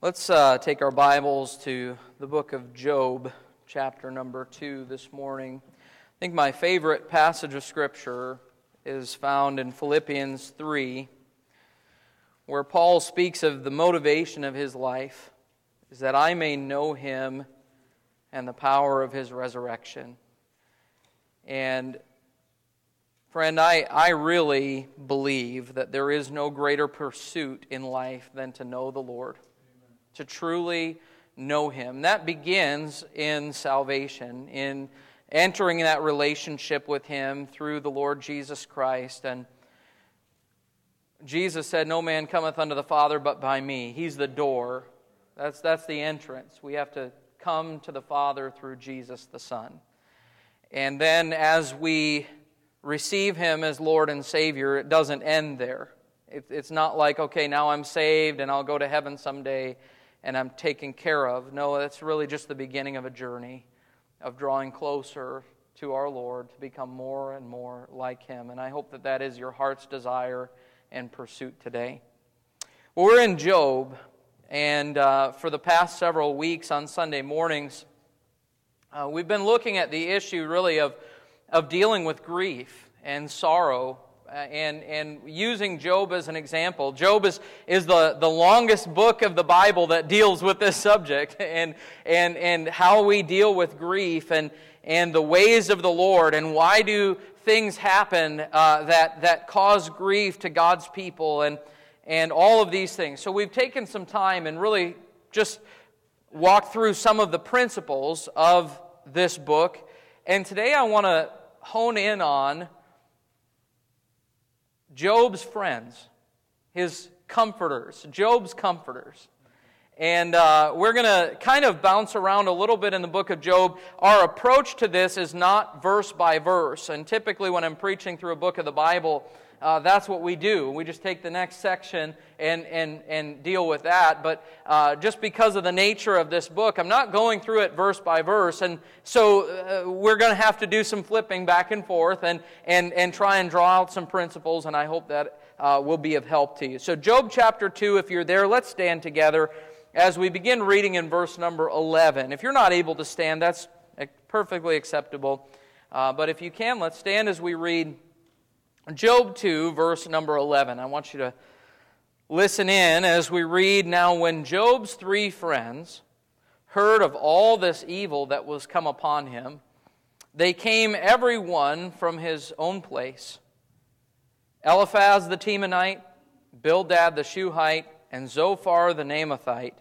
Let's uh, take our Bibles to the book of Job, chapter number 2, this morning. I think my favorite passage of Scripture is found in Philippians 3, where Paul speaks of the motivation of his life is that I may know him and the power of his resurrection. And Friend, I, I really believe that there is no greater pursuit in life than to know the Lord to truly know Him. That begins in salvation, in entering that relationship with Him through the Lord Jesus Christ. And Jesus said, No man cometh unto the Father but by me. He's the door. That's, that's the entrance. We have to come to the Father through Jesus the Son. And then as we receive Him as Lord and Savior, it doesn't end there. It, it's not like, okay, now I'm saved and I'll go to heaven someday and I'm taken care of. No, that's really just the beginning of a journey of drawing closer to our Lord to become more and more like Him. And I hope that that is your heart's desire and pursuit today. Well, we're in Job, and uh, for the past several weeks on Sunday mornings, uh, we've been looking at the issue really of, of dealing with grief and sorrow and, and using Job as an example. Job is, is the, the longest book of the Bible that deals with this subject and, and, and how we deal with grief and, and the ways of the Lord and why do things happen uh, that, that cause grief to God's people and, and all of these things. So we've taken some time and really just walked through some of the principles of this book. And today I want to hone in on Job's friends, his comforters, Job's comforters. And uh, we're going to kind of bounce around a little bit in the book of Job. Our approach to this is not verse by verse. And typically, when I'm preaching through a book of the Bible, uh, that's what we do. We just take the next section and, and, and deal with that. But uh, just because of the nature of this book, I'm not going through it verse by verse. And so uh, we're going to have to do some flipping back and forth and, and, and try and draw out some principles. And I hope that uh, will be of help to you. So, Job chapter 2, if you're there, let's stand together as we begin reading in verse number 11. If you're not able to stand, that's perfectly acceptable. Uh, but if you can, let's stand as we read Job 2, verse number 11. I want you to listen in as we read Now, when Job's three friends heard of all this evil that was come upon him, they came every one from his own place. Eliphaz the Temanite, Bildad the Shuhite, and Zophar the Naamathite,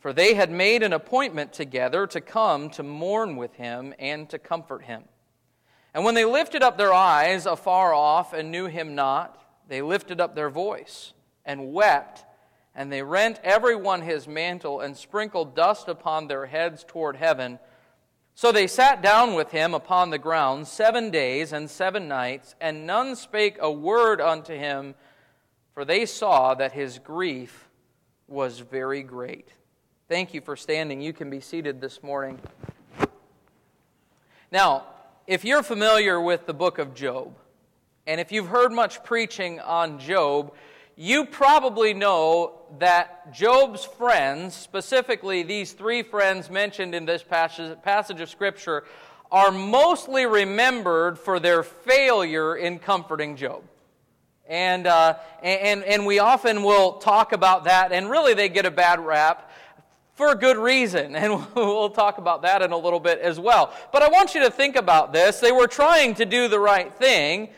for they had made an appointment together to come to mourn with him and to comfort him. And when they lifted up their eyes afar off and knew him not, they lifted up their voice and wept, and they rent every one his mantle and sprinkled dust upon their heads toward heaven. So they sat down with him upon the ground seven days and seven nights, and none spake a word unto him, for they saw that his grief was very great. Thank you for standing. You can be seated this morning. Now, if you're familiar with the book of Job, and if you've heard much preaching on Job, you probably know that Job's friends, specifically these three friends mentioned in this passage of Scripture, are mostly remembered for their failure in comforting Job. And, uh, and, and we often will talk about that, and really they get a bad rap for a good reason. And we'll talk about that in a little bit as well. But I want you to think about this. They were trying to do the right thing.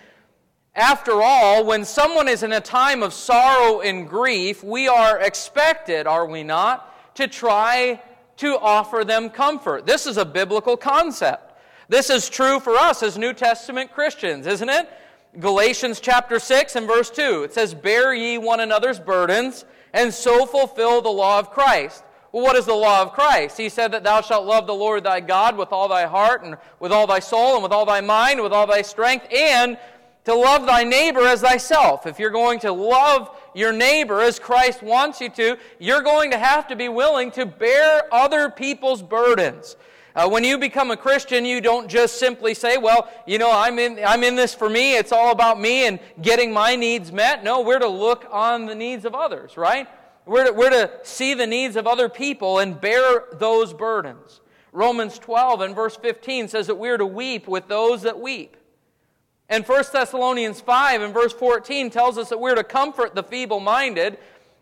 After all, when someone is in a time of sorrow and grief, we are expected, are we not, to try to offer them comfort. This is a biblical concept. This is true for us as New Testament Christians, isn't it? Galatians chapter 6 and verse 2. It says, Bear ye one another's burdens, and so fulfill the law of Christ. Well, what is the law of Christ? He said that thou shalt love the Lord thy God with all thy heart and with all thy soul and with all thy mind, and with all thy strength, and to love thy neighbor as thyself. If you're going to love your neighbor as Christ wants you to, you're going to have to be willing to bear other people's burdens. Uh, when you become a Christian, you don't just simply say, well, you know, I'm in, I'm in this for me. It's all about me and getting my needs met. No, we're to look on the needs of others, right? We're to, we're to see the needs of other people and bear those burdens. Romans 12 and verse 15 says that we're to weep with those that weep. And 1 Thessalonians 5 and verse 14 tells us that we're to comfort the feeble minded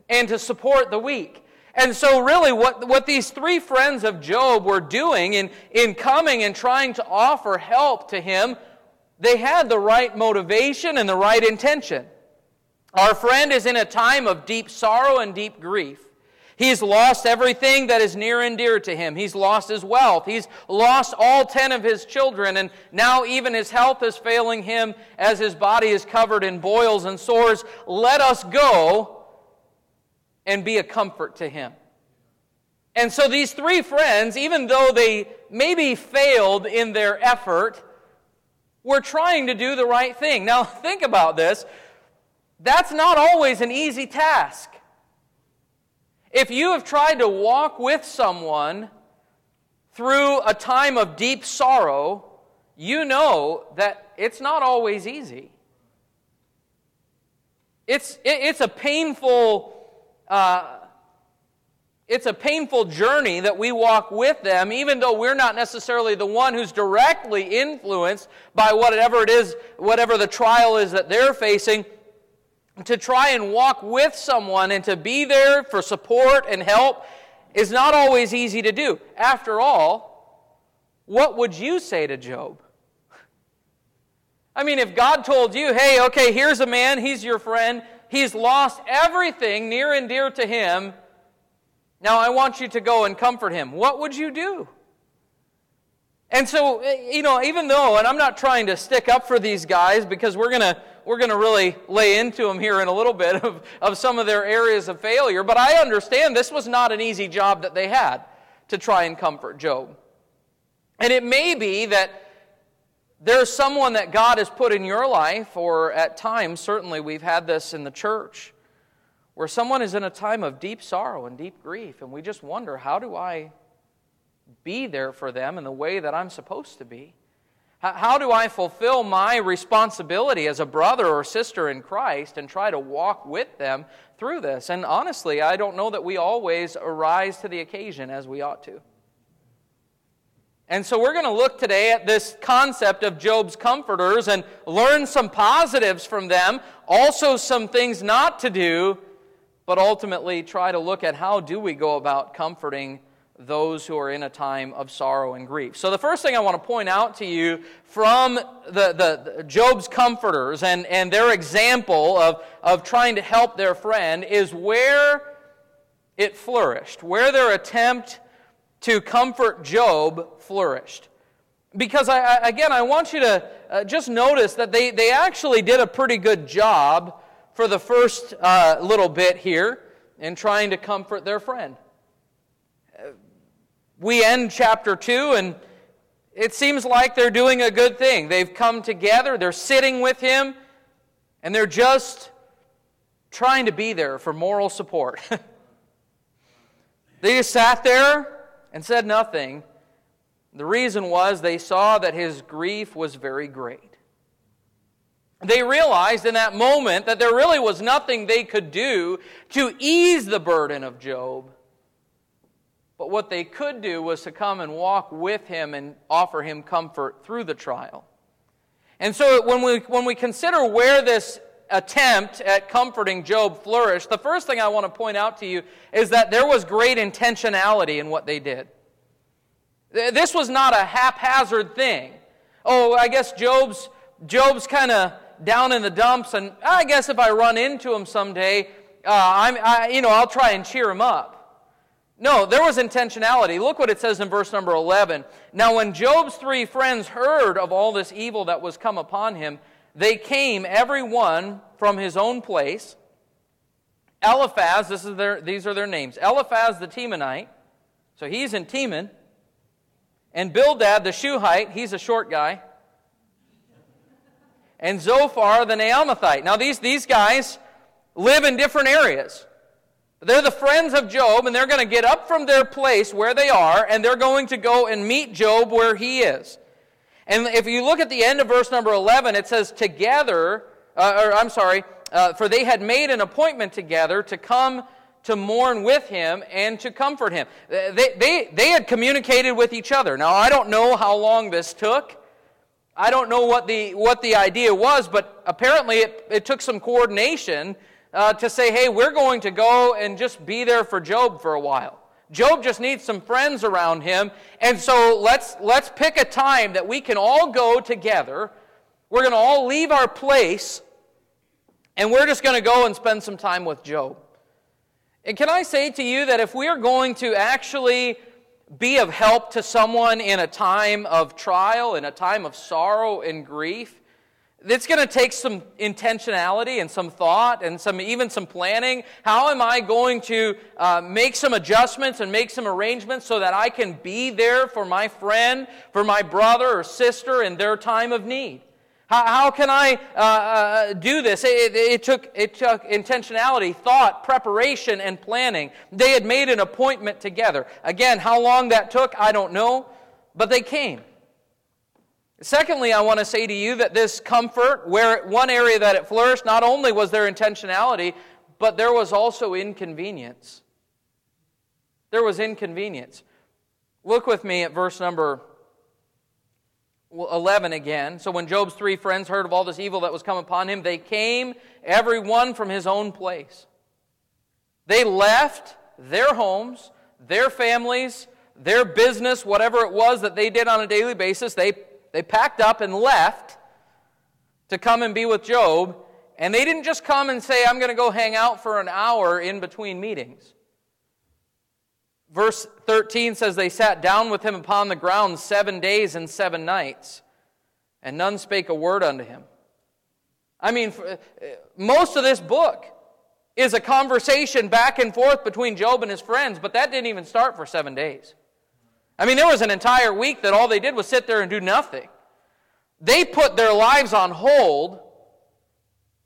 and to support the weak. And so, really, what, what these three friends of Job were doing in, in coming and trying to offer help to him, they had the right motivation and the right intention. Our friend is in a time of deep sorrow and deep grief. He's lost everything that is near and dear to him. He's lost his wealth. He's lost all ten of his children, and now even his health is failing him as his body is covered in boils and sores. Let us go and be a comfort to him. And so these three friends, even though they maybe failed in their effort, were trying to do the right thing. Now, think about this. That's not always an easy task. If you have tried to walk with someone through a time of deep sorrow, you know that it's not always easy. It's, it's a painful. Uh, it's a painful journey that we walk with them, even though we're not necessarily the one who's directly influenced by whatever it is, whatever the trial is that they're facing to try and walk with someone and to be there for support and help is not always easy to do. After all, what would you say to Job? I mean, if God told you, hey, okay, here's a man, he's your friend, he's lost everything near and dear to him, now I want you to go and comfort him, what would you do? And so, eh, you know, even though, and I'm not trying to stick up for these guys because we're going to we're going to really lay into them here in a little bit of, of some of their areas of failure. But I understand this was not an easy job that they had to try and comfort Job. And it may be that there's someone that God has put in your life, or at times, certainly we've had this in the church, where someone is in a time of deep sorrow and deep grief, and we just wonder, how do I be there for them in the way that I'm supposed to be? How do I fulfill my responsibility as a brother or sister in Christ and try to walk with them through this? And honestly, I don't know that we always arise to the occasion as we ought to. And so we're going to look today at this concept of Job's comforters and learn some positives from them, also some things not to do, but ultimately try to look at how do we go about comforting those who are in a time of sorrow and grief. So the first thing I want to point out to you from the, the, the, Job's comforters and, and their example of, of trying to help their friend is where it flourished, where their attempt to comfort Job flourished. Because, I, I, again, I want you to uh, just notice that they, they actually did a pretty good job for the first uh, little bit here in trying to comfort their friend we end chapter 2 and it seems like they're doing a good thing. They've come together, they're sitting with him, and they're just trying to be there for moral support. they just sat there and said nothing. The reason was they saw that his grief was very great. They realized in that moment that there really was nothing they could do to ease the burden of Job. But what they could do was to come and walk with him and offer him comfort through the trial. And so when we, when we consider where this attempt at comforting Job flourished, the first thing I want to point out to you is that there was great intentionality in what they did. This was not a haphazard thing. Oh, I guess Job's, Job's kind of down in the dumps, and I guess if I run into him someday, uh, I'm, I, you know, I'll try and cheer him up. No, there was intentionality. Look what it says in verse number 11. Now, when Job's three friends heard of all this evil that was come upon him, they came, every one from his own place. Eliphaz, this is their, these are their names. Eliphaz the Temanite, so he's in Teman. And Bildad the Shuhite, he's a short guy. And Zophar the Naamathite. Now, these, these guys live in different areas. They're the friends of Job, and they're going to get up from their place where they are, and they're going to go and meet Job where he is. And if you look at the end of verse number 11, it says, Together, uh, or I'm sorry, uh, for they had made an appointment together to come to mourn with him and to comfort him. They, they, they had communicated with each other. Now, I don't know how long this took. I don't know what the, what the idea was, but apparently it, it took some coordination uh, to say, hey, we're going to go and just be there for Job for a while. Job just needs some friends around him. And so let's, let's pick a time that we can all go together. We're going to all leave our place, and we're just going to go and spend some time with Job. And can I say to you that if we are going to actually be of help to someone in a time of trial, in a time of sorrow and grief, it's going to take some intentionality and some thought and some even some planning. How am I going to uh, make some adjustments and make some arrangements so that I can be there for my friend, for my brother or sister in their time of need? How, how can I uh, uh, do this? It, it, it, took, it took intentionality, thought, preparation, and planning. They had made an appointment together. Again, how long that took, I don't know, but they came. Secondly, I want to say to you that this comfort, where one area that it flourished, not only was there intentionality, but there was also inconvenience. There was inconvenience. Look with me at verse number 11 again. So when Job's three friends heard of all this evil that was come upon him, they came, every one from his own place. They left their homes, their families, their business, whatever it was that they did on a daily basis. They, they packed up and left to come and be with Job. And they didn't just come and say, I'm going to go hang out for an hour in between meetings. Verse 13 says, They sat down with him upon the ground seven days and seven nights, and none spake a word unto him. I mean, uh, most of this book is a conversation back and forth between Job and his friends, but that didn't even start for seven days. I mean, there was an entire week that all they did was sit there and do nothing. They put their lives on hold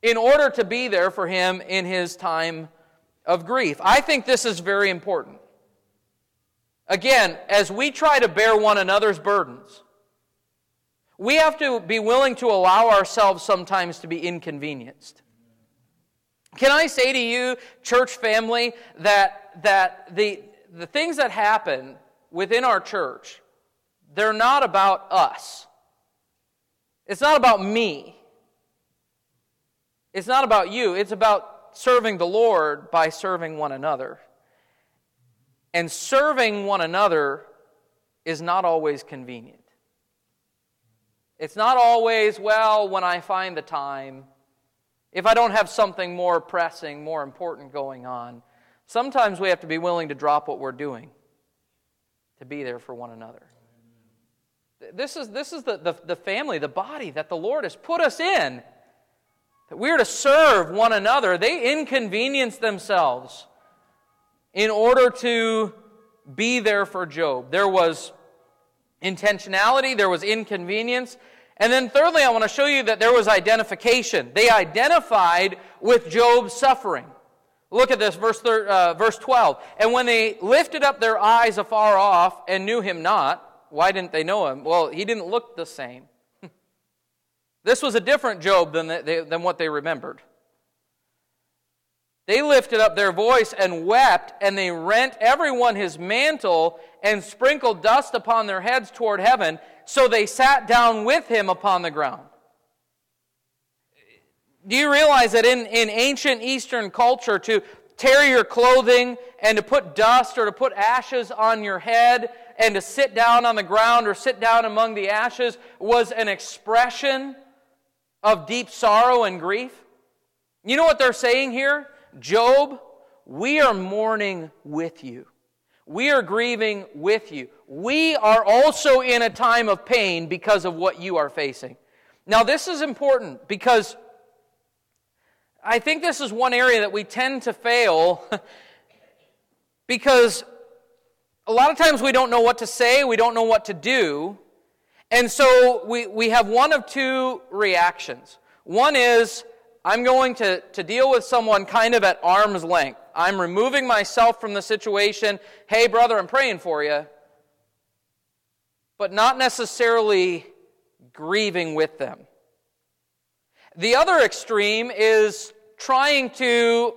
in order to be there for him in his time of grief. I think this is very important. Again, as we try to bear one another's burdens, we have to be willing to allow ourselves sometimes to be inconvenienced. Can I say to you, church family, that, that the, the things that happen within our church, they're not about us. It's not about me. It's not about you. It's about serving the Lord by serving one another. And serving one another is not always convenient. It's not always, well, when I find the time, if I don't have something more pressing, more important going on. Sometimes we have to be willing to drop what we're doing to be there for one another. This is, this is the, the, the family, the body that the Lord has put us in. That we're to serve one another. They inconvenience themselves in order to be there for Job. There was intentionality, there was inconvenience. And then, thirdly, I want to show you that there was identification. They identified with Job's suffering. Look at this, verse, thir- uh, verse 12. And when they lifted up their eyes afar off and knew him not, why didn't they know him? Well, he didn't look the same. this was a different Job than, they, than what they remembered. They lifted up their voice and wept, and they rent everyone his mantle and sprinkled dust upon their heads toward heaven. So they sat down with him upon the ground. Do you realize that in, in ancient Eastern culture, to tear your clothing and to put dust or to put ashes on your head and to sit down on the ground or sit down among the ashes was an expression of deep sorrow and grief? You know what they're saying here? Job, we are mourning with you. We are grieving with you. We are also in a time of pain because of what you are facing. Now, this is important because I think this is one area that we tend to fail because a lot of times we don't know what to say, we don't know what to do, and so we, we have one of two reactions. One is, I'm going to, to deal with someone kind of at arm's length. I'm removing myself from the situation. Hey, brother, I'm praying for you. But not necessarily grieving with them. The other extreme is trying to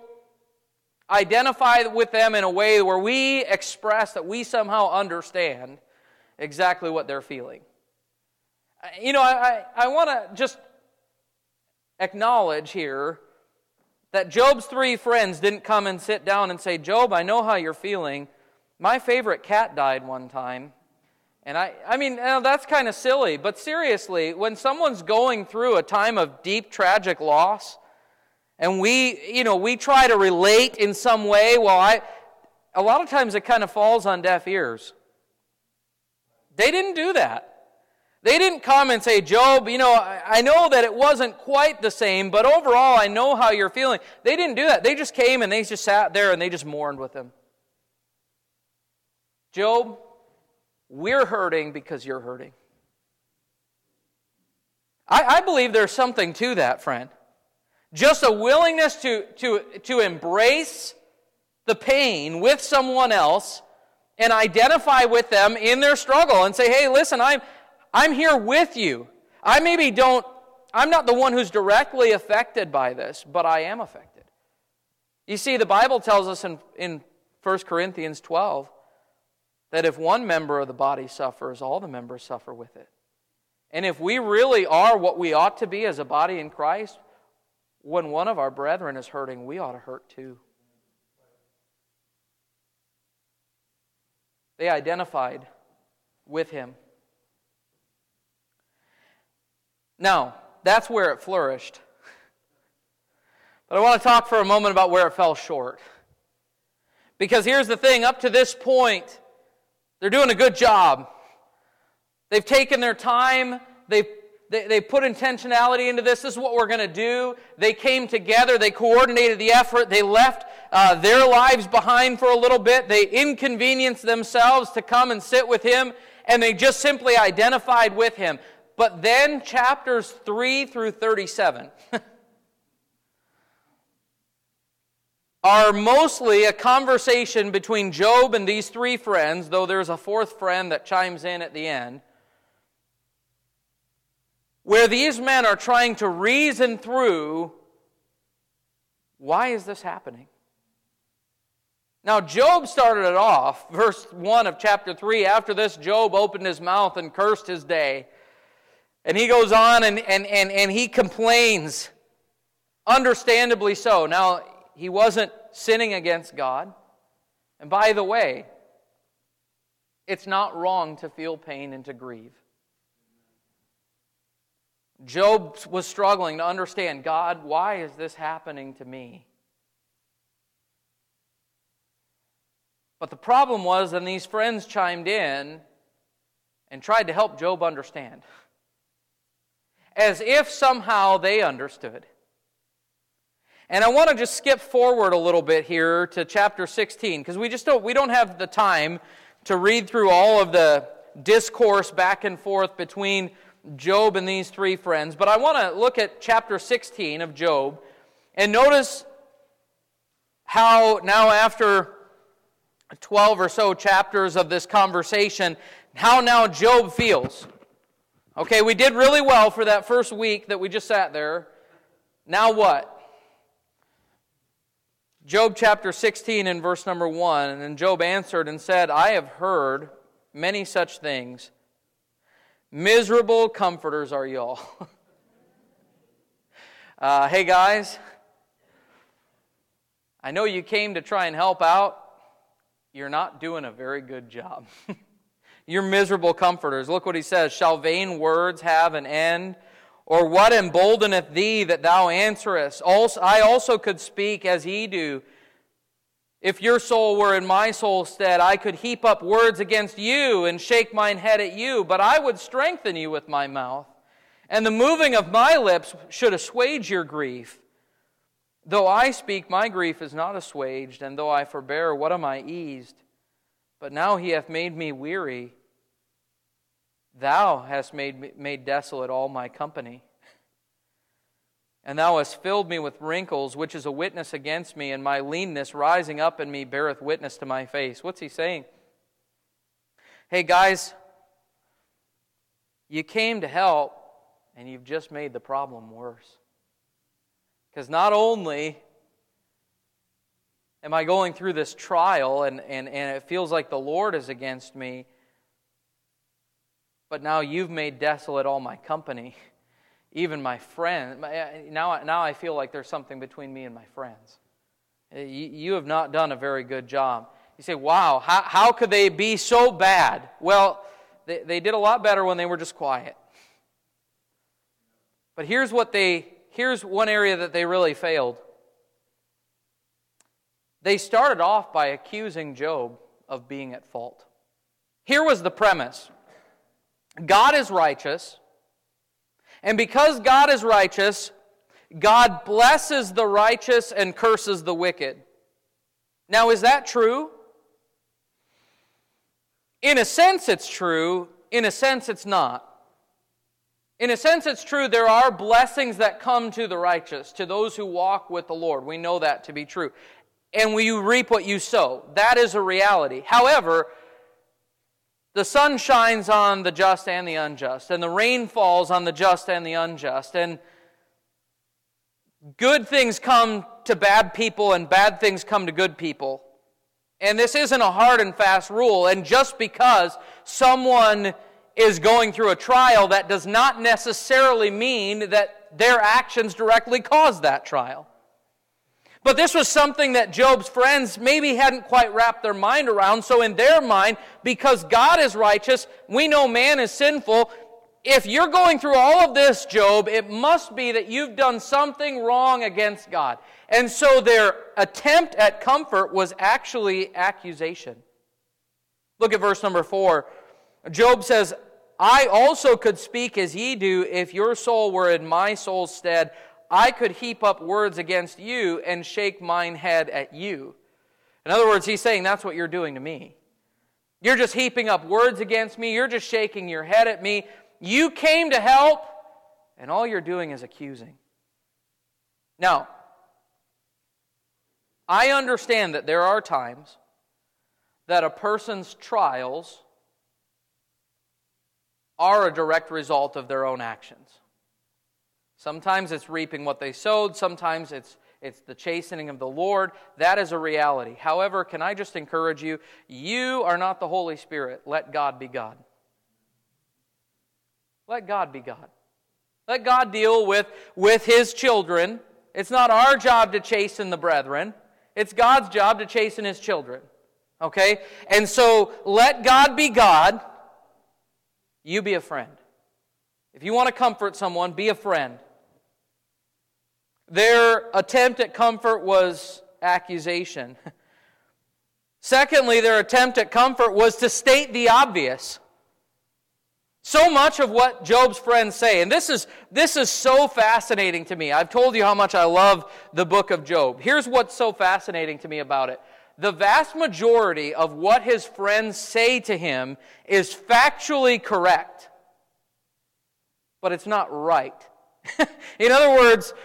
identify with them in a way where we express that we somehow understand exactly what they're feeling. You know, I, I, I want to just acknowledge here that Job's three friends didn't come and sit down and say, Job, I know how you're feeling. My favorite cat died one time. And I, I mean, that's kind of silly, but seriously, when someone's going through a time of deep tragic loss, and we, you know, we try to relate in some way, well, I, a lot of times it kind of falls on deaf ears. They didn't do that. They didn't come and say, Job, you know, I know that it wasn't quite the same, but overall I know how you're feeling. They didn't do that. They just came and they just sat there and they just mourned with him. Job, we're hurting because you're hurting. I, I believe there's something to that, friend. Just a willingness to, to, to embrace the pain with someone else and identify with them in their struggle and say, hey, listen, I'm, I'm here with you. I maybe don't, I'm not the one who's directly affected by this, but I am affected. You see, the Bible tells us in, in 1 Corinthians 12 that if one member of the body suffers, all the members suffer with it. And if we really are what we ought to be as a body in Christ, when one of our brethren is hurting, we ought to hurt too. They identified with him. Now, that's where it flourished. But I want to talk for a moment about where it fell short. Because here's the thing up to this point, they're doing a good job. They've taken their time, they've they, they put intentionality into this. This is what we're going to do. They came together. They coordinated the effort. They left uh, their lives behind for a little bit. They inconvenienced themselves to come and sit with him, and they just simply identified with him. But then, chapters 3 through 37 are mostly a conversation between Job and these three friends, though there's a fourth friend that chimes in at the end, where these men are trying to reason through why is this happening? Now, Job started it off, verse 1 of chapter 3. After this, Job opened his mouth and cursed his day. And he goes on and, and, and, and he complains, understandably so. Now, he wasn't sinning against God. And by the way, it's not wrong to feel pain and to grieve. Job was struggling to understand God, why is this happening to me? But the problem was, then these friends chimed in and tried to help Job understand as if somehow they understood. And I want to just skip forward a little bit here to chapter 16 because we just don't we don't have the time to read through all of the discourse back and forth between Job and these three friends, but I want to look at chapter 16 of Job and notice how now after 12 or so chapters of this conversation, how now Job feels. Okay, we did really well for that first week that we just sat there. Now what? Job chapter 16 and verse number 1. And then Job answered and said, I have heard many such things. Miserable comforters are y'all. uh, hey guys, I know you came to try and help out. You're not doing a very good job. You're miserable comforters. Look what he says. Shall vain words have an end? Or what emboldeneth thee that thou answerest? Also, I also could speak as ye do. If your soul were in my soul's stead, I could heap up words against you and shake mine head at you, but I would strengthen you with my mouth. And the moving of my lips should assuage your grief. Though I speak, my grief is not assuaged, and though I forbear, what am I eased? But now he hath made me weary. Thou hast made, made desolate all my company. And thou hast filled me with wrinkles, which is a witness against me, and my leanness rising up in me beareth witness to my face. What's he saying? Hey, guys, you came to help, and you've just made the problem worse. Because not only Am I going through this trial and, and, and it feels like the Lord is against me? But now you've made desolate all my company, even my friends. Now, now I feel like there's something between me and my friends. You, you have not done a very good job. You say, wow, how, how could they be so bad? Well, they, they did a lot better when they were just quiet. But here's what they here's one area that they really failed. They started off by accusing Job of being at fault. Here was the premise God is righteous, and because God is righteous, God blesses the righteous and curses the wicked. Now, is that true? In a sense, it's true. In a sense, it's not. In a sense, it's true. There are blessings that come to the righteous, to those who walk with the Lord. We know that to be true and you reap what you sow. That is a reality. However, the sun shines on the just and the unjust, and the rain falls on the just and the unjust, and good things come to bad people, and bad things come to good people. And this isn't a hard and fast rule, and just because someone is going through a trial, that does not necessarily mean that their actions directly caused that trial. But this was something that Job's friends maybe hadn't quite wrapped their mind around. So, in their mind, because God is righteous, we know man is sinful. If you're going through all of this, Job, it must be that you've done something wrong against God. And so their attempt at comfort was actually accusation. Look at verse number four. Job says, I also could speak as ye do if your soul were in my soul's stead. I could heap up words against you and shake mine head at you. In other words, he's saying that's what you're doing to me. You're just heaping up words against me. You're just shaking your head at me. You came to help, and all you're doing is accusing. Now, I understand that there are times that a person's trials are a direct result of their own actions. Sometimes it's reaping what they sowed, sometimes it's it's the chastening of the Lord. That is a reality. However, can I just encourage you? You are not the Holy Spirit. Let God be God. Let God be God. Let God deal with, with His children. It's not our job to chasten the brethren, it's God's job to chasten His children. Okay? And so let God be God. You be a friend. If you want to comfort someone, be a friend. Their attempt at comfort was accusation. Secondly, their attempt at comfort was to state the obvious. So much of what Job's friends say, and this is, this is so fascinating to me. I've told you how much I love the book of Job. Here's what's so fascinating to me about it. The vast majority of what his friends say to him is factually correct, but it's not right. In other words,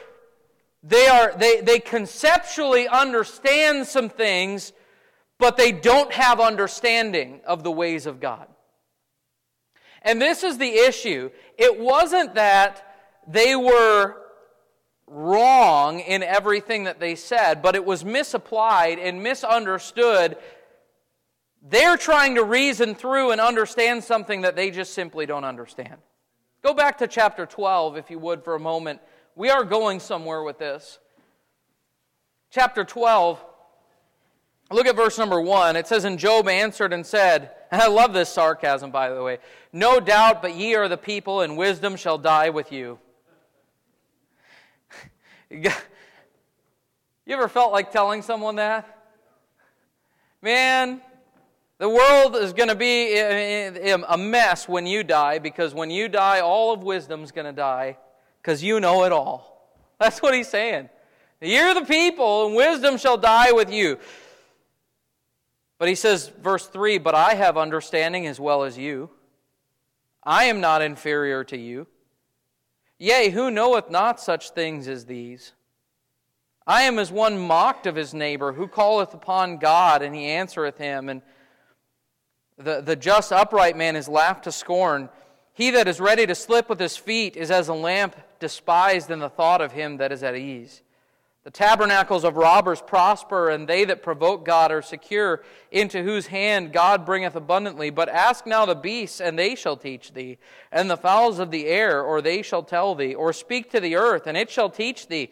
they, are, they, they conceptually understand some things, but they don't have understanding of the ways of God. And this is the issue. It wasn't that they were wrong in everything that they said, but it was misapplied and misunderstood. They're trying to reason through and understand something that they just simply don't understand. Go back to chapter 12, if you would, for a moment we are going somewhere with this. Chapter 12, look at verse number 1. It says, And Job answered and said, and I love this sarcasm, by the way. No doubt, but ye are the people, and wisdom shall die with you. you ever felt like telling someone that? Man, the world is going to be a mess when you die because when you die, all of wisdom's going to die because you know it all. That's what he's saying. You're the people, and wisdom shall die with you. But he says, verse 3 But I have understanding as well as you. I am not inferior to you. Yea, who knoweth not such things as these? I am as one mocked of his neighbor, who calleth upon God, and he answereth him. And the, the just upright man is laughed to scorn. He that is ready to slip with his feet is as a lamp despised in the thought of him that is at ease. The tabernacles of robbers prosper, and they that provoke God are secure, into whose hand God bringeth abundantly. But ask now the beasts, and they shall teach thee, and the fowls of the air, or they shall tell thee, or speak to the earth, and it shall teach thee,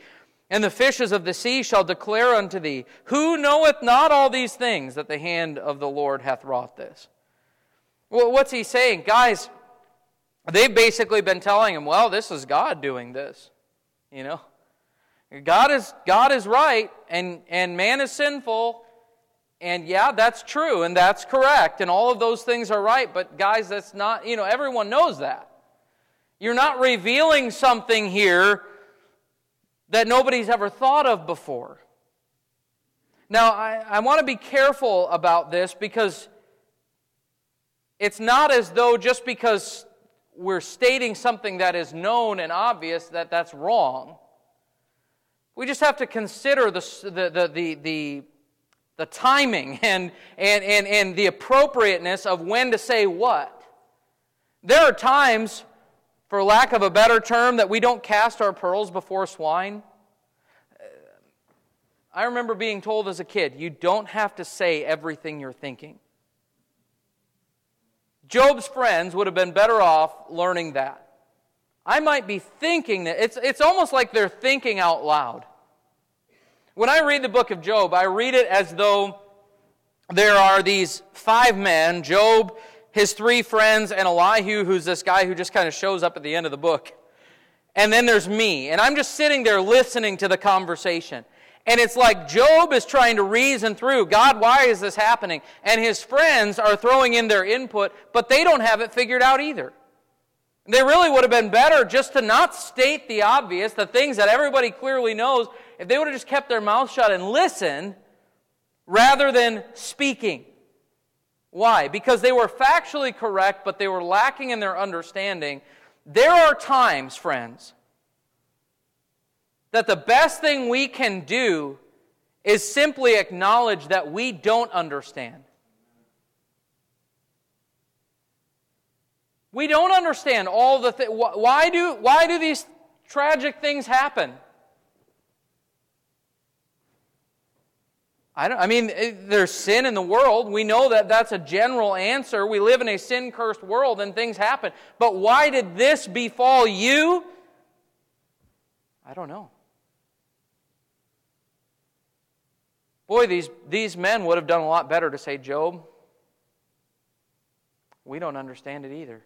and the fishes of the sea shall declare unto thee. Who knoweth not all these things, that the hand of the Lord hath wrought this? Well, what's he saying? Guys, they've basically been telling him, well, this is God doing this, you know? God is, God is right, and, and man is sinful. And yeah, that's true, and that's correct, and all of those things are right. But guys, that's not, you know, everyone knows that. You're not revealing something here that nobody's ever thought of before. Now, I, I want to be careful about this because it's not as though just because we're stating something that is known and obvious that that's wrong. We just have to consider the, the, the, the, the, timing and, and, and, and the appropriateness of when to say what. There are times, for lack of a better term, that we don't cast our pearls before swine. I remember being told as a kid, you don't have to say everything you're thinking. Job's friends would have been better off learning that. I might be thinking that. It's, it's almost like they're thinking out loud. When I read the book of Job, I read it as though there are these five men Job, his three friends, and Elihu, who's this guy who just kind of shows up at the end of the book. And then there's me. And I'm just sitting there listening to the conversation. And it's like Job is trying to reason through God, why is this happening? And his friends are throwing in their input, but they don't have it figured out either. They really would have been better just to not state the obvious, the things that everybody clearly knows, if they would have just kept their mouth shut and listened rather than speaking. Why? Because they were factually correct, but they were lacking in their understanding. There are times, friends, that the best thing we can do is simply acknowledge that we don't understand. We don't understand all the things. Why do, why do these tragic things happen? I, don't, I mean, eh, there's sin in the world. We know that that's a general answer. We live in a sin cursed world and things happen. But why did this befall you? I don't know. Boy, these, these men would have done a lot better to say, Job, we don't understand it either.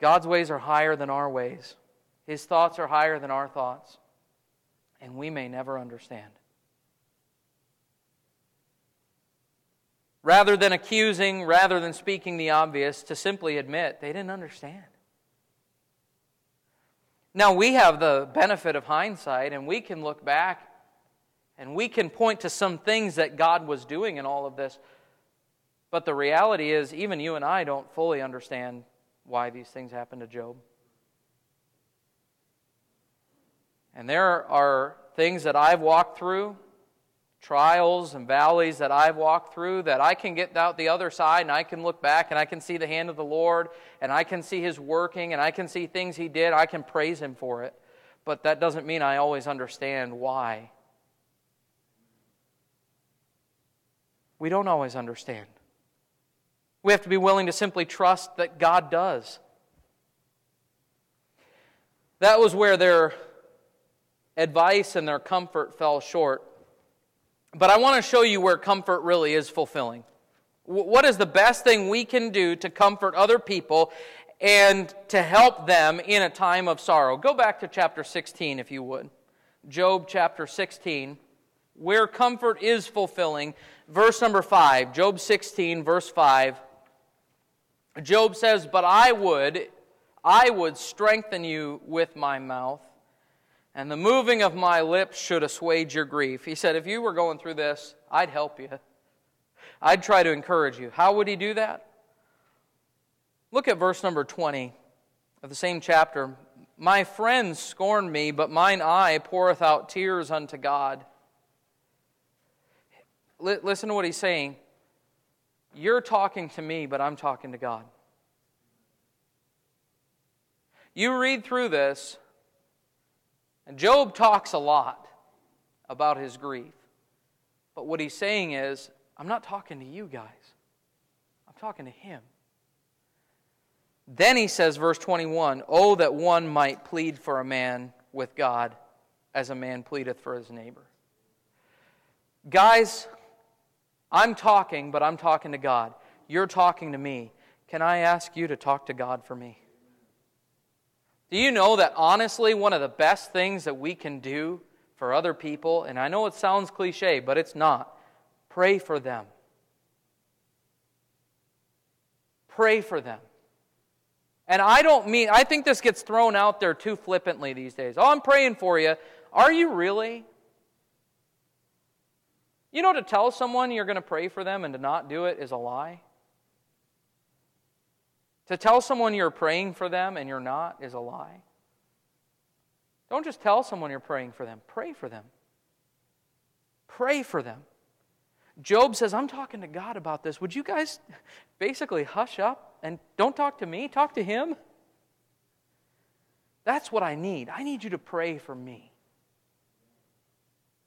God's ways are higher than our ways, His thoughts are higher than our thoughts, and we may never understand. Rather than accusing, rather than speaking the obvious, to simply admit they didn't understand. Now, we have the benefit of hindsight, and we can look back and we can point to some things that God was doing in all of this. But the reality is, even you and I don't fully understand why these things happened to Job. And there are things that I've walked through, trials and valleys that I've walked through, that I can get out the other side and I can look back and I can see the hand of the Lord and I can see His working and I can see things He did. I can praise Him for it. But that doesn't mean I always understand why. We don't always understand. We have to be willing to simply trust that God does. That was where their advice and their comfort fell short. But I want to show you where comfort really is fulfilling. What is the best thing we can do to comfort other people and to help them in a time of sorrow? Go back to chapter 16, if you would. Job chapter 16, where comfort is fulfilling. Verse number 5, Job 16, verse 5. Job says, But I would, I would strengthen you with my mouth, and the moving of my lips should assuage your grief. He said, If you were going through this, I'd help you. I'd try to encourage you. How would he do that? Look at verse number 20 of the same chapter. My friends scorn me, but mine eye poureth out tears unto God. listen to what he's saying. You're talking to me, but I'm talking to God. You read through this, And Job talks a lot about his grief. But what he's saying is, I'm not talking to you guys, I'm talking to him. Then he says, verse 21 Oh, that one might plead for a man with God as a man pleadeth for his neighbor. Guys, I'm talking, but I'm talking to God. You're talking to me. Can I ask you to talk to God for me? Do you know that honestly, one of the best things that we can do for other people, and I know it sounds cliche, but it's not, pray for them. Pray for them. And I don't mean, I think this gets thrown out there too flippantly these days. Oh, I'm praying for you. Are you really? You know, to tell someone you're going to pray for them and to not do it is a lie. To tell someone you're praying for them and you're not is a lie. Don't just tell someone you're praying for them, pray for them. Pray for them. Job says, I'm talking to God about this. Would you guys basically hush up and don't talk to me? Talk to Him? That's what I need. I need you to pray for me.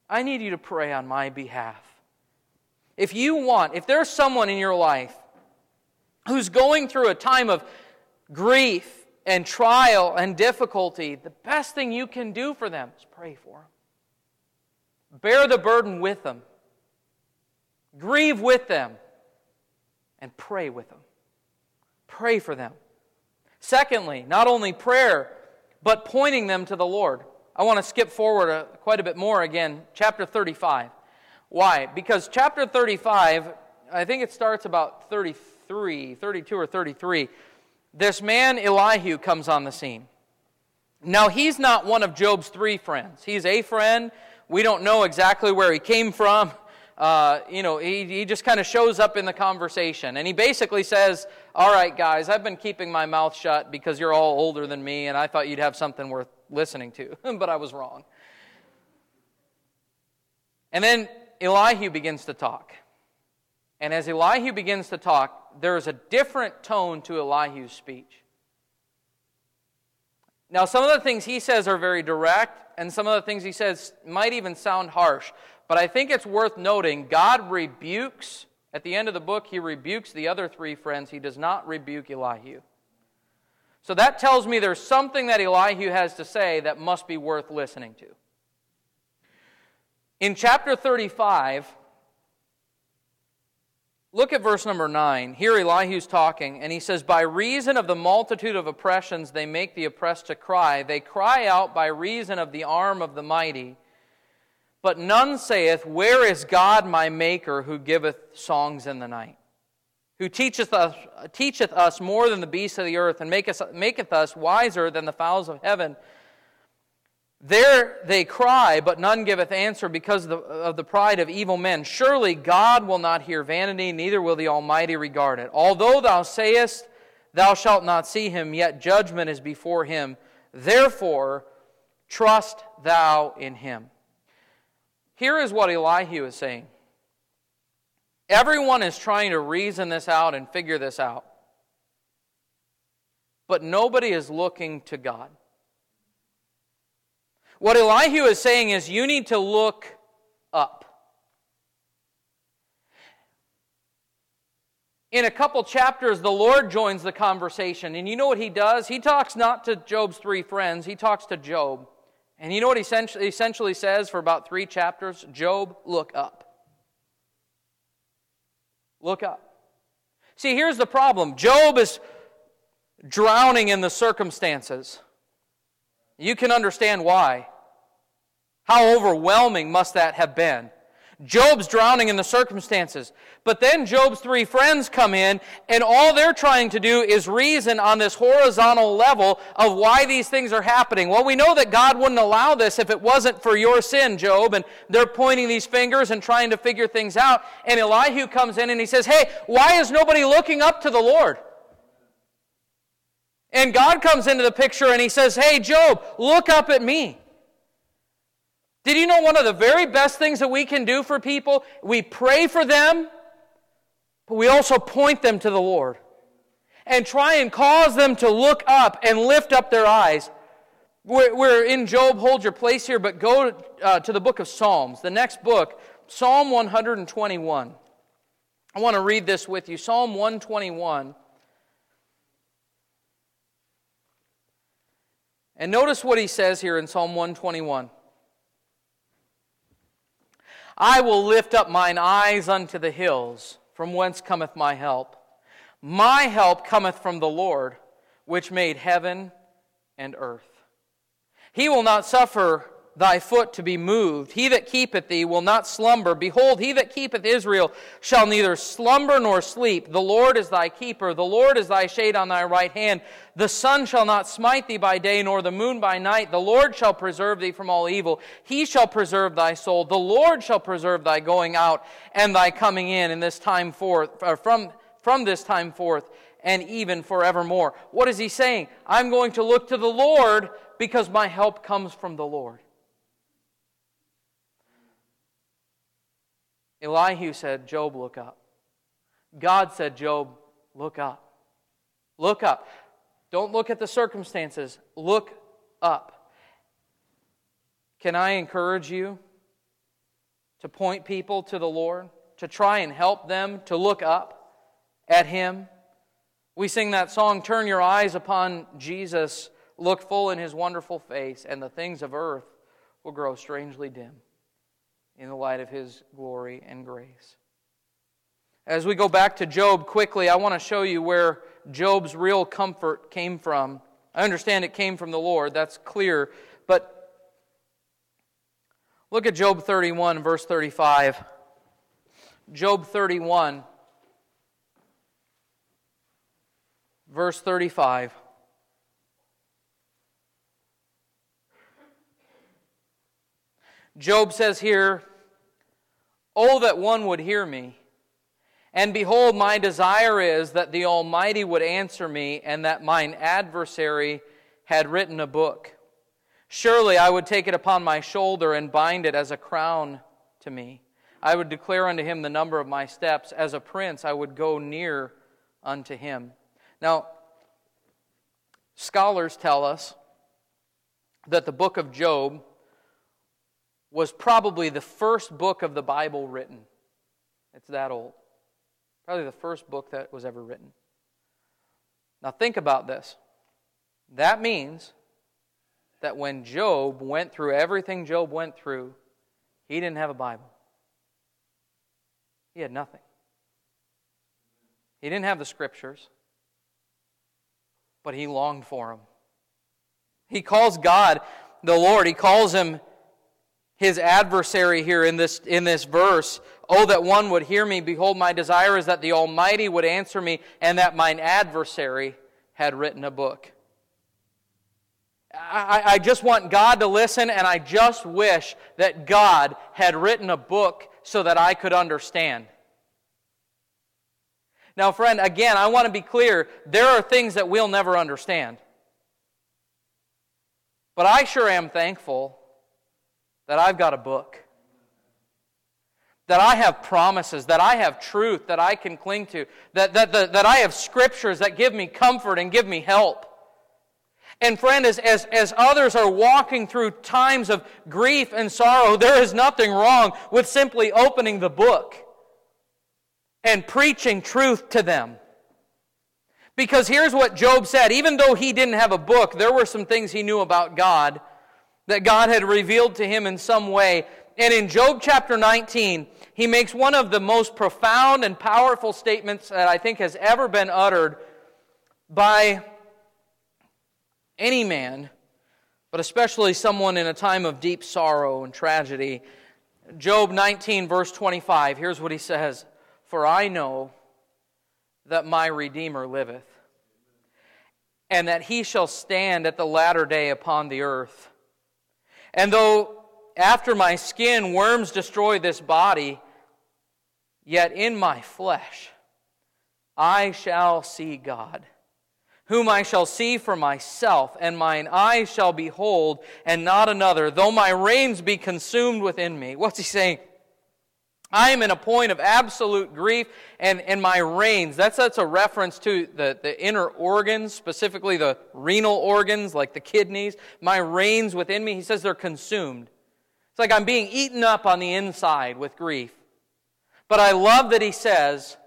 I need you to pray on my behalf. If you want, if there's someone in your life who's going through a time of grief and trial and difficulty, the best thing you can do for them is pray for them. Bear the burden with them. Grieve with them. And pray with them. Pray for them. Secondly, not only prayer, but pointing them to the Lord. I want to skip forward a, quite a bit more again, chapter 35. Why? Because chapter 35, I think it starts about 33, 32 or 33. This man, Elihu, comes on the scene. Now, he's not one of Job's three friends. He's a friend. We don't know exactly where he came from. Uh, you know, he, he just kind of shows up in the conversation. And he basically says, All right, guys, I've been keeping my mouth shut because you're all older than me, and I thought you'd have something worth listening to, but I was wrong. And then Elihu begins to talk. And as Elihu begins to talk, there is a different tone to Elihu's speech. Now, some of the things he says are very direct, and some of the things he says might even sound harsh. But I think it's worth noting God rebukes, at the end of the book, he rebukes the other three friends. He does not rebuke Elihu. So that tells me there's something that Elihu has to say that must be worth listening to. In chapter 35, look at verse number 9. Here Elihu's talking, and he says, By reason of the multitude of oppressions, they make the oppressed to cry. They cry out by reason of the arm of the mighty. But none saith, Where is God my Maker who giveth songs in the night? Who teacheth us, teacheth us more than the beasts of the earth, and maketh, maketh us wiser than the fowls of heaven? There they cry, but none giveth answer because of the, of the, pride of evil men. Surely God will not hear vanity, neither will the Almighty regard it. Although thou sayest, Thou shalt not see him, yet judgment is before him. Therefore, trust thou in him. Here is what Elihu is saying Everyone is trying to reason this out and figure this out, but nobody is looking to God. What Elihu is saying is you need to look up. In a couple chapters, the Lord joins the conversation. And you know what he does? He talks not to Job's three friends, he talks to Job. And you know what he essentially, says for about three chapters? Job, look up. Look up. See, here's the problem Job is drowning in the circumstances. You can understand why. How overwhelming must that have been? Job's drowning in the circumstances. But then Job's three friends come in, and all they're trying to do is reason on this horizontal level of why these things are happening. Well, we know that God wouldn't allow this if it wasn't for your sin, Job, and they're pointing these fingers and trying to figure things out. And Elihu comes in and he says, Hey, why is nobody looking up to the Lord? And God comes into the picture and he says, Hey, Job, look up at me. Did you know one of the very best things that we can do for people? We pray for them, but we also point them to the Lord and try and cause them to look up and lift up their eyes. We're, we're in Job, hold your place here, but go uh, to the book of Psalms, the next book, Psalm 121. I want to read this with you. Psalm 121. And notice what he says here in Psalm 121. I will lift up mine eyes unto the hills, from whence cometh my help. My help cometh from the Lord, which made heaven and earth. He will not suffer thy foot to be moved. He that keepeth thee will not slumber. Behold, he that keepeth Israel shall neither slumber nor sleep. The Lord is thy keeper. The Lord is thy shade on thy right hand. The sun shall not smite thee by day, nor the moon by night. The Lord shall preserve thee from all evil. He shall preserve thy soul. The Lord shall preserve thy going out and thy coming in in this time forth, from, from this time forth and even forevermore. What is he saying? I'm going to look to the Lord because my help comes from the Lord. Elihu said, Job, look up. God said, Job, look up. Look up. Don't look at the circumstances. Look up. Can I encourage you to point people to the Lord, to try and help them to look up at Him? We sing that song, Turn Your Eyes Upon Jesus, look full in His wonderful face, and the things of earth will grow strangely dim in the light of His glory and grace. As we go back to Job quickly, I want to show you where Job's real comfort came from. I understand it came from the Lord, that's clear. But look at Job 31, verse 35. Job 31, verse 35. Job says here, Oh, that one would hear me. And behold, my desire is that the Almighty would answer me, and that mine adversary had written a book. Surely I would take it upon my shoulder and bind it as a crown to me. I would declare unto him the number of my steps. As a prince, I would go near unto him. Now, scholars tell us that the book of Job was probably the first book of the Bible written. It's that old. Probably the first book that was ever written. Now, think about this. That means that when Job went through everything Job went through, he didn't have a Bible. He had nothing. He didn't have the scriptures, but he longed for them. He calls God the Lord, he calls him his adversary here in this, in this verse. Oh, that one would hear me. Behold, my desire is that the Almighty would answer me, and that mine adversary had written a book. I, I just want God to listen, and I just wish that God had written a book so that I could understand. Now, friend, again, I want to be clear there are things that we'll never understand. But I sure am thankful that I've got a book, that I have promises, that I have truth that I can cling to, that, that, that, that I have scriptures that give me comfort and give me help. And friend, as, as, as others are walking through times of grief and sorrow, there is nothing wrong with simply opening the book and preaching truth to them. Because here's what Job said even though he didn't have a book, there were some things he knew about God that God had revealed to him in some way. And in Job chapter 19, he makes one of the most profound and powerful statements that I think has ever been uttered by any man, but especially someone in a time of deep sorrow and tragedy. Job 19, verse 25, here's what he says For I know that my Redeemer liveth, and that he shall stand at the latter day upon the earth. And though after my skin worms destroy this body, yet in my flesh I shall see God, whom I shall see for myself, and mine eyes shall behold, and not another, though my reins be consumed within me. What's he saying? I am in a point of absolute grief, and, and my reins, that's, that's a reference to the, the inner organs, specifically the renal organs, like the kidneys. My reins within me, he says they're consumed. It's like I'm being eaten up on the inside with grief. But I love that he says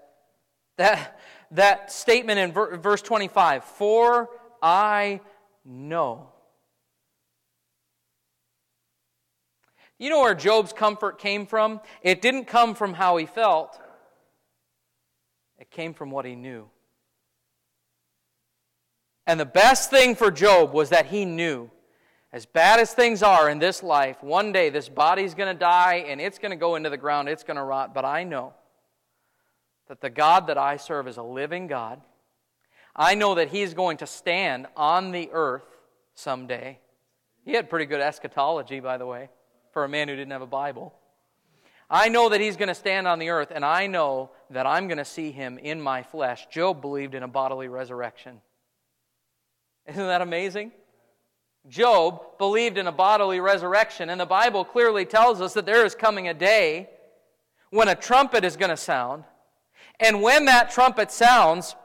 that, that statement in verse 25 For I know. You know where Job's comfort came from? It didn't come from how he felt, it came from what he knew. And the best thing for Job was that he knew, as bad as things are in this life, one day this body's going to die and it's going to go into the ground, it's going to rot. But I know that the God that I serve is a living God. I know that he's going to stand on the earth someday. He had pretty good eschatology, by the way for a man who didn't have a Bible. I know that he's going to stand on the earth, and I know that I'm going to see him in my flesh. Job believed in a bodily resurrection. Isn't that amazing? Job believed in a bodily resurrection, and the Bible clearly tells us that there is coming a day when a trumpet is going to sound. And when that trumpet sounds,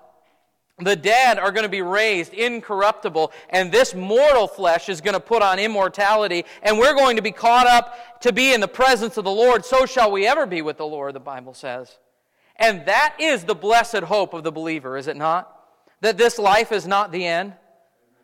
the dead are going to be raised incorruptible, and this mortal flesh is going to put on immortality, and we're going to be caught up to be in the presence of the Lord. So shall we ever be with the Lord, the Bible says. And that is the blessed hope of the believer, is it not? That this life is not the end,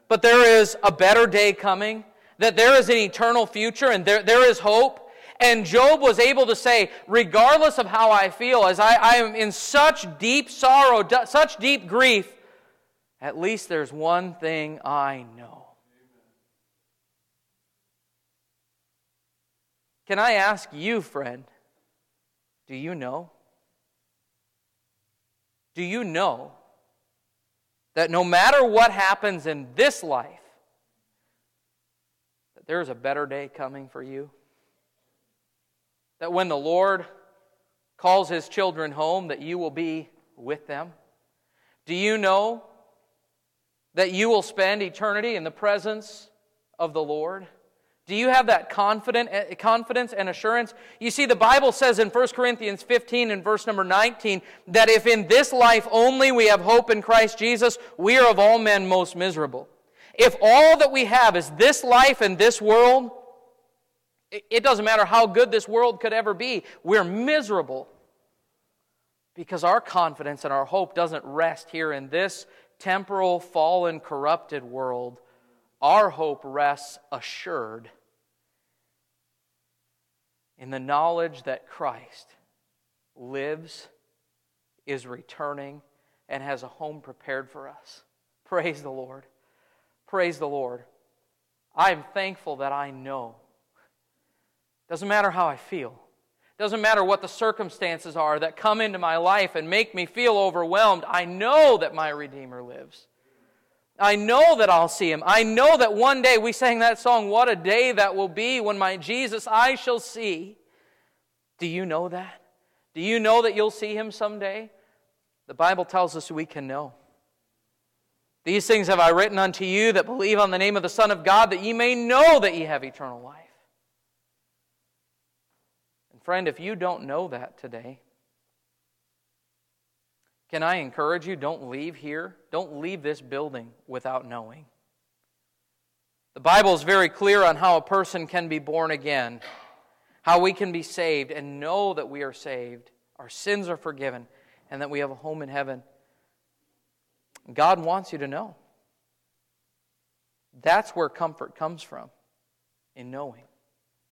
but there is a better day coming, that there is an eternal future, and there, there is hope. And Job was able to say, regardless of how I feel, as I, I am in such deep sorrow, such deep grief, at least there's one thing I know. Can I ask you, friend, do you know? Do you know that no matter what happens in this life, that there is a better day coming for you? That when the Lord calls his children home, that you will be with them? Do you know that you will spend eternity in the presence of the Lord? Do you have that confident, eh, confidence and assurance? You see, the Bible says in 1 Corinthians 15 and verse number 19 that if in this life only we have hope in Christ Jesus, we are of all men most miserable. If all that we have is this life and this world, it doesn't matter how good this world could ever be, we're miserable because our confidence and our hope doesn't rest here in this temporal, fallen, corrupted world, our hope rests assured in the knowledge that Christ lives, is returning, and has a home prepared for us. Praise the Lord. Praise the Lord. I am thankful that I know. Doesn't matter how I feel. Doesn't matter what the circumstances are that come into my life and make me feel overwhelmed. I know that my Redeemer lives. I know that I'll see him. I know that one day we sang that song, What a Day That Will Be When My Jesus I Shall See. Do you know that? Do you know that you'll see him someday? The Bible tells us we can know. These things have I written unto you that believe on the name of the Son of God, that ye may know that ye have eternal life. Friend, if you don't know that today, can I encourage you? Don't leave here. Don't leave this building without knowing. The Bible is very clear on how a person can be born again, how we can be saved and know that we are saved, our sins are forgiven, and that we have a home in heaven. God wants you to know. That's where comfort comes from, in knowing.